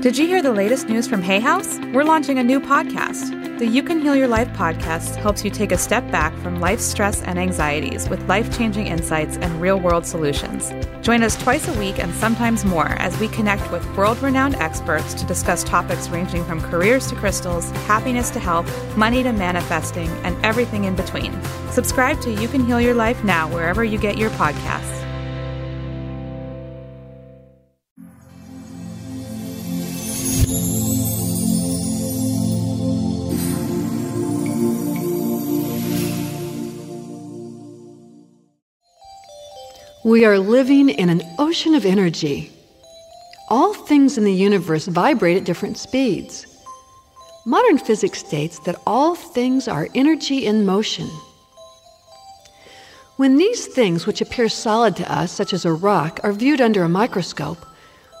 Did you hear the latest news from Hay House? We're launching a new podcast. The You Can Heal Your Life podcast helps you take a step back from life's stress and anxieties with life changing insights and real world solutions. Join us twice a week and sometimes more as we connect with world renowned experts to discuss topics ranging from careers to crystals, happiness to health, money to manifesting, and everything in between. Subscribe to You Can Heal Your Life now wherever you get your podcasts. We are living in an ocean of energy. All things in the universe vibrate at different speeds. Modern physics states that all things are energy in motion. When these things, which appear solid to us, such as a rock, are viewed under a microscope,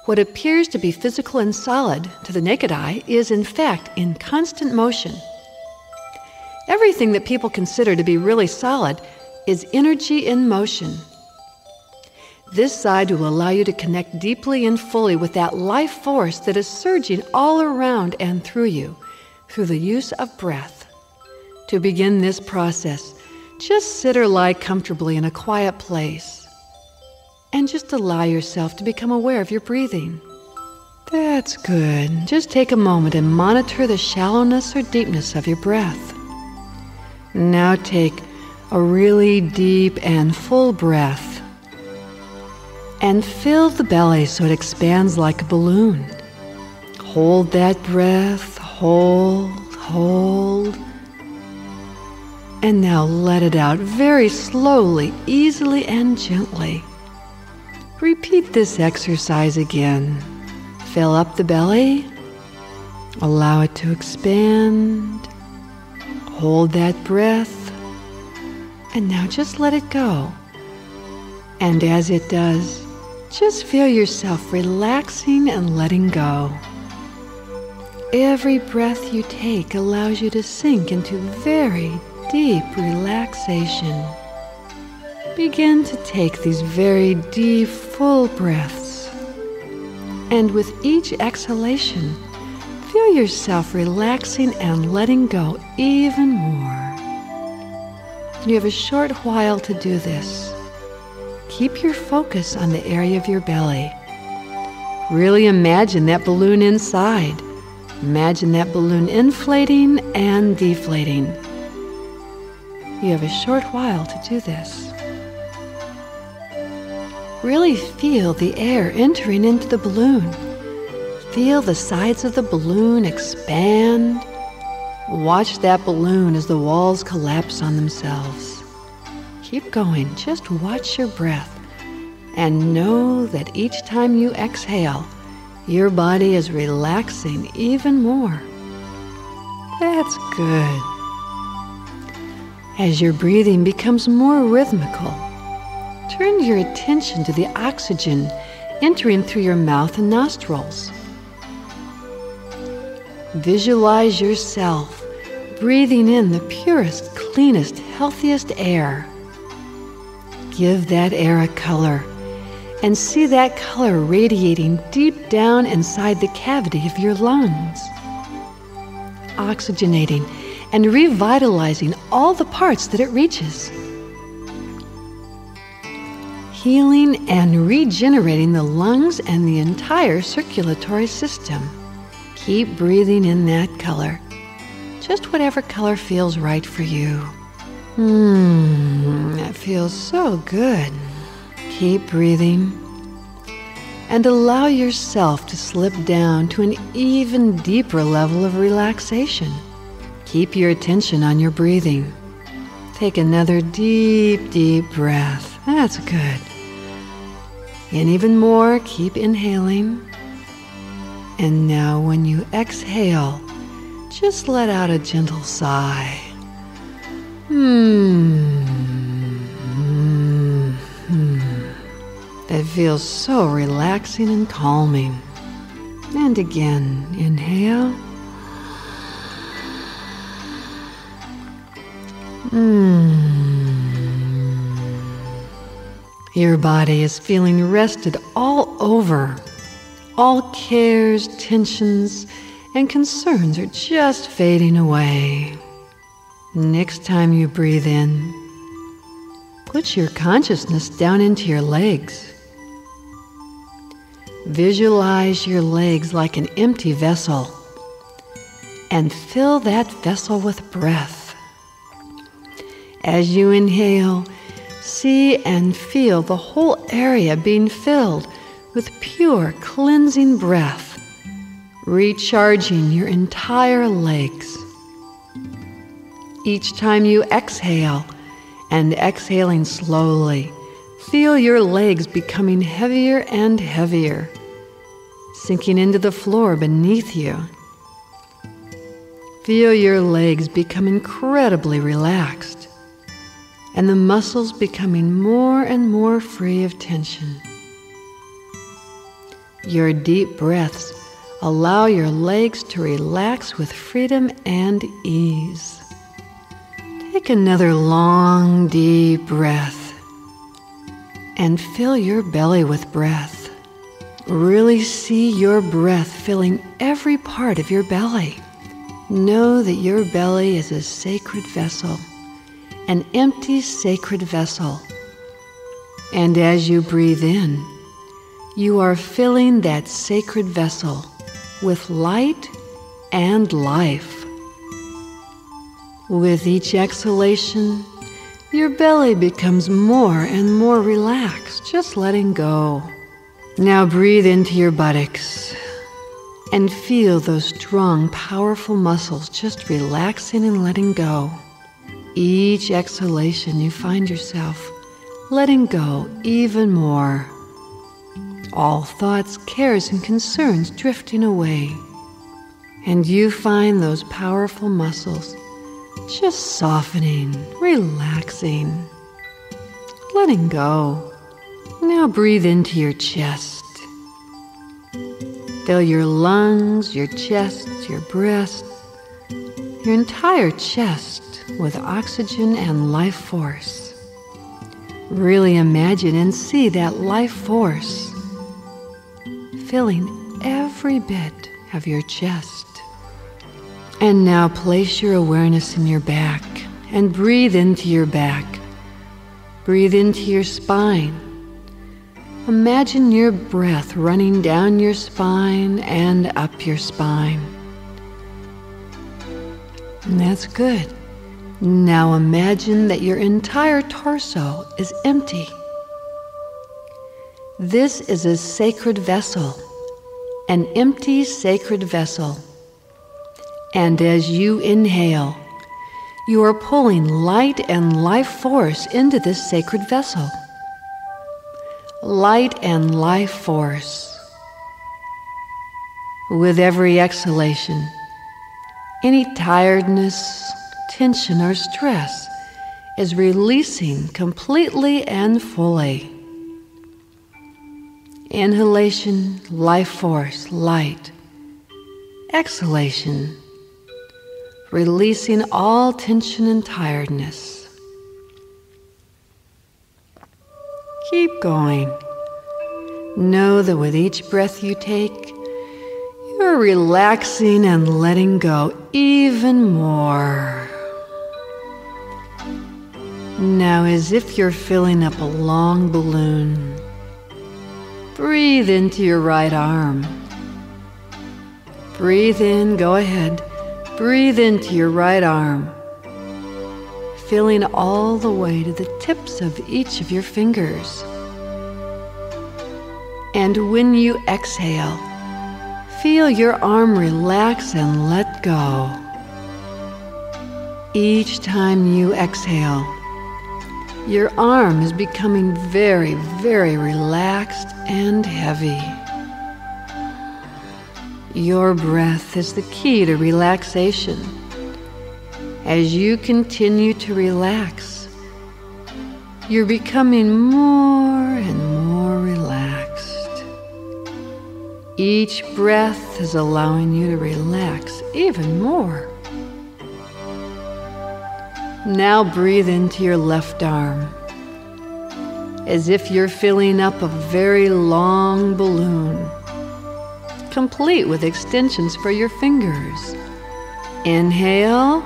what appears to be physical and solid to the naked eye is, in fact, in constant motion. Everything that people consider to be really solid is energy in motion. This side will allow you to connect deeply and fully with that life force that is surging all around and through you through the use of breath. To begin this process, just sit or lie comfortably in a quiet place and just allow yourself to become aware of your breathing. That's good. Just take a moment and monitor the shallowness or deepness of your breath. Now take a really deep and full breath and fill the belly so it expands like a balloon. Hold that breath, hold, hold. And now let it out very slowly, easily, and gently. Repeat this exercise again. Fill up the belly, allow it to expand. Hold that breath, and now just let it go. And as it does, just feel yourself relaxing and letting go. Every breath you take allows you to sink into very deep relaxation. Begin to take these very deep, full breaths. And with each exhalation, feel yourself relaxing and letting go even more. You have a short while to do this keep your focus on the area of your belly. Really imagine that balloon inside. Imagine that balloon inflating and deflating. You have a short while to do this. Really feel the air entering into the balloon. Feel the sides of the balloon expand. Watch that balloon as the walls collapse on themselves. Keep going. Just watch your breath and know that each time you exhale, your body is relaxing even more. That's good. As your breathing becomes more rhythmical, turn your attention to the oxygen entering through your mouth and nostrils. Visualize yourself breathing in the purest, cleanest, healthiest air. Give that air a color and see that color radiating deep down inside the cavity of your lungs, oxygenating and revitalizing all the parts that it reaches, healing and regenerating the lungs and the entire circulatory system. Keep breathing in that color, just whatever color feels right for you. Mmm, that feels so good. Keep breathing and allow yourself to slip down to an even deeper level of relaxation. Keep your attention on your breathing. Take another deep, deep breath. That's good. And even more, keep inhaling. And now, when you exhale, just let out a gentle sigh. Hmm. It feels so relaxing and calming. And again, inhale. Hmm. Your body is feeling rested all over, All cares, tensions, and concerns are just fading away. Next time you breathe in, put your consciousness down into your legs. Visualize your legs like an empty vessel and fill that vessel with breath. As you inhale, see and feel the whole area being filled with pure, cleansing breath, recharging your entire legs. Each time you exhale, and exhaling slowly, feel your legs becoming heavier and heavier, sinking into the floor beneath you. Feel your legs become incredibly relaxed and the muscles becoming more and more free of tension. Your deep breaths allow your legs to relax with freedom and ease. Take another long, deep breath and fill your belly with breath. Really see your breath filling every part of your belly. Know that your belly is a sacred vessel, an empty sacred vessel. And as you breathe in, you are filling that sacred vessel with light and life. With each exhalation, your belly becomes more and more relaxed, just letting go. Now breathe into your buttocks and feel those strong, powerful muscles just relaxing and letting go. Each exhalation, you find yourself letting go even more. All thoughts, cares, and concerns drifting away. And you find those powerful muscles just softening, relaxing, letting go. Now breathe into your chest. Fill your lungs, your chest, your breast, your entire chest with oxygen and life force. Really imagine and see that life force filling every bit of your chest. And now place your awareness in your back and breathe into your back. Breathe into your spine Imagine your breath running down your spine and up your spine. And that's good. Now imagine that your entire torso is empty. This is a sacred vessel, an empty sacred vessel. And as you inhale, you are pulling light and life force into this sacred vessel light and life force. With every exhalation, any tiredness, tension, or stress is releasing completely and fully. Inhalation, life force, light. Exhalation, releasing all tension and tiredness. Keep going. Know that with each breath you take, you're relaxing and letting go even more. Now, as if you're filling up a long balloon, breathe into your right arm. Breathe in, go ahead. Breathe into your right arm filling all the way to the tips of each of your fingers. And when you exhale, feel your arm relax and let go. Each time you exhale, your arm is becoming very, very relaxed and heavy. Your breath is the key to relaxation as you continue to relax, you're becoming more and more relaxed. Each breath is allowing you to relax even more. Now breathe into your left arm as if you're filling up a very long balloon. Complete with extensions for your fingers. Inhale.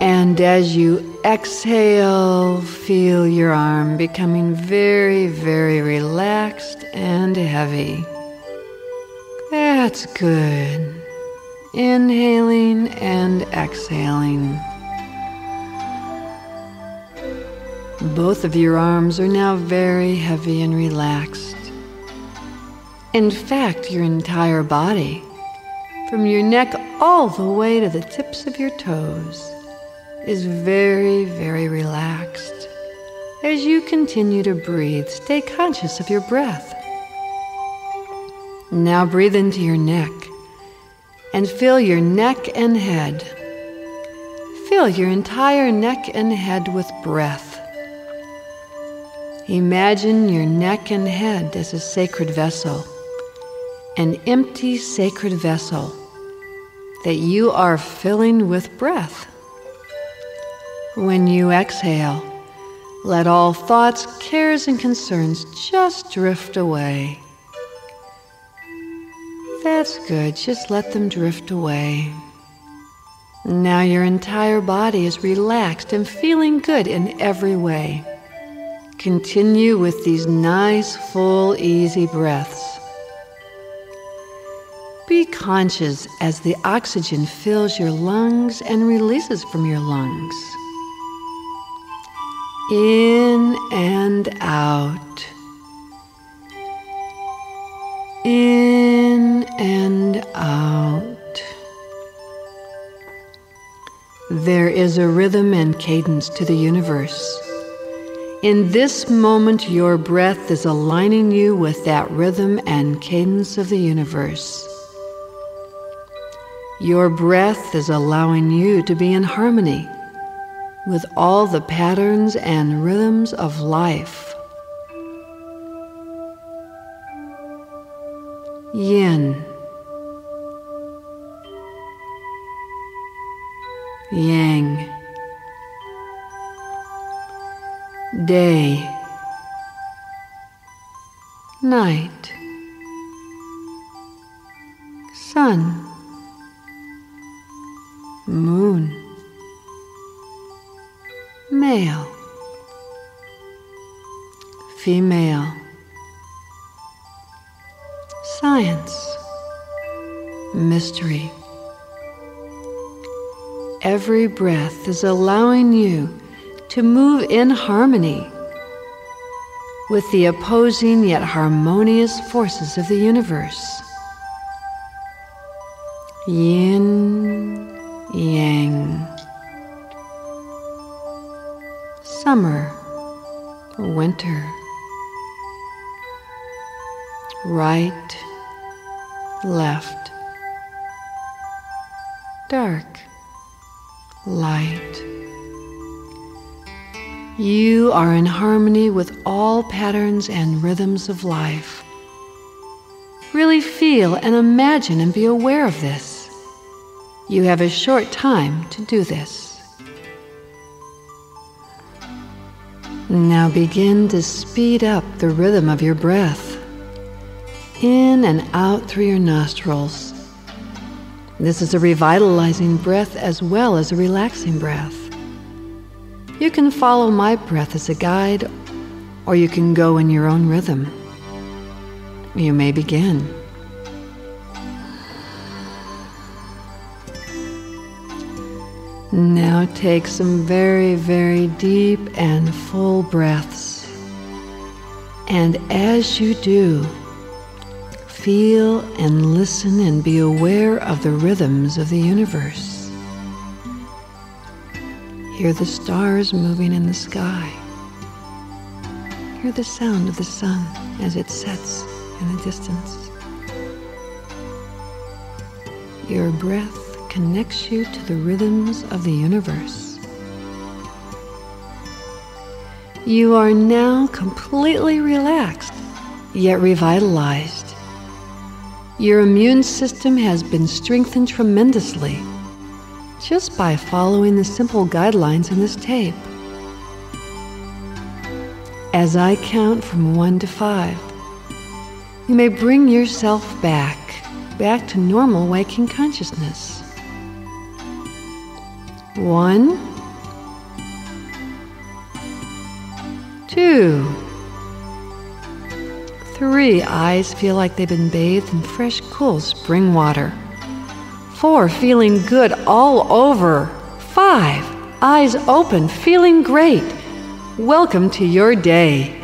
And as you exhale, feel your arm becoming very, very relaxed and heavy. That's good. Inhaling and exhaling. Both of your arms are now very heavy and relaxed. In fact, your entire body, from your neck all the way to the tips of your toes, is very, very relaxed. As you continue to breathe, stay conscious of your breath. Now breathe into your neck and fill your neck and head. Fill your entire neck and head with breath. Imagine your neck and head as a sacred vessel, an empty sacred vessel that you are filling with breath. When you exhale, let all thoughts, cares, and concerns just drift away. That's good, just let them drift away. Now your entire body is relaxed and feeling good in every way. Continue with these nice, full, easy breaths. Be conscious as the oxygen fills your lungs and releases from your lungs. In and out. In and out. There is a rhythm and cadence to the universe. In this moment, your breath is aligning you with that rhythm and cadence of the universe. Your breath is allowing you to be in harmony with all the patterns and rhythms of life. Yin. Yang. Day, night, sun, moon, male, female, science, mystery. Every breath is allowing you to move in harmony with the opposing yet harmonious forces of the universe. Yin, Yang. Summer, winter. Right, left. Dark, light. You are in harmony with all patterns and rhythms of life. Really feel and imagine and be aware of this. You have a short time to do this. Now begin to speed up the rhythm of your breath, in and out through your nostrils. This is a revitalizing breath as well as a relaxing breath. You can follow my breath as a guide, or you can go in your own rhythm. You may begin. Now take some very, very deep and full breaths. And as you do, feel and listen and be aware of the rhythms of the universe. Hear the stars moving in the sky. Hear the sound of the sun as it sets in the distance. Your breath connects you to the rhythms of the universe. You are now completely relaxed, yet revitalized. Your immune system has been strengthened tremendously just by following the simple guidelines in this tape. As I count from one to five, You may bring yourself back, back to normal waking consciousness. One, two, three. Eyes feel like they've been bathed in fresh, cool spring water. Four, feeling good all over. Five, eyes open, feeling great. Welcome to your day.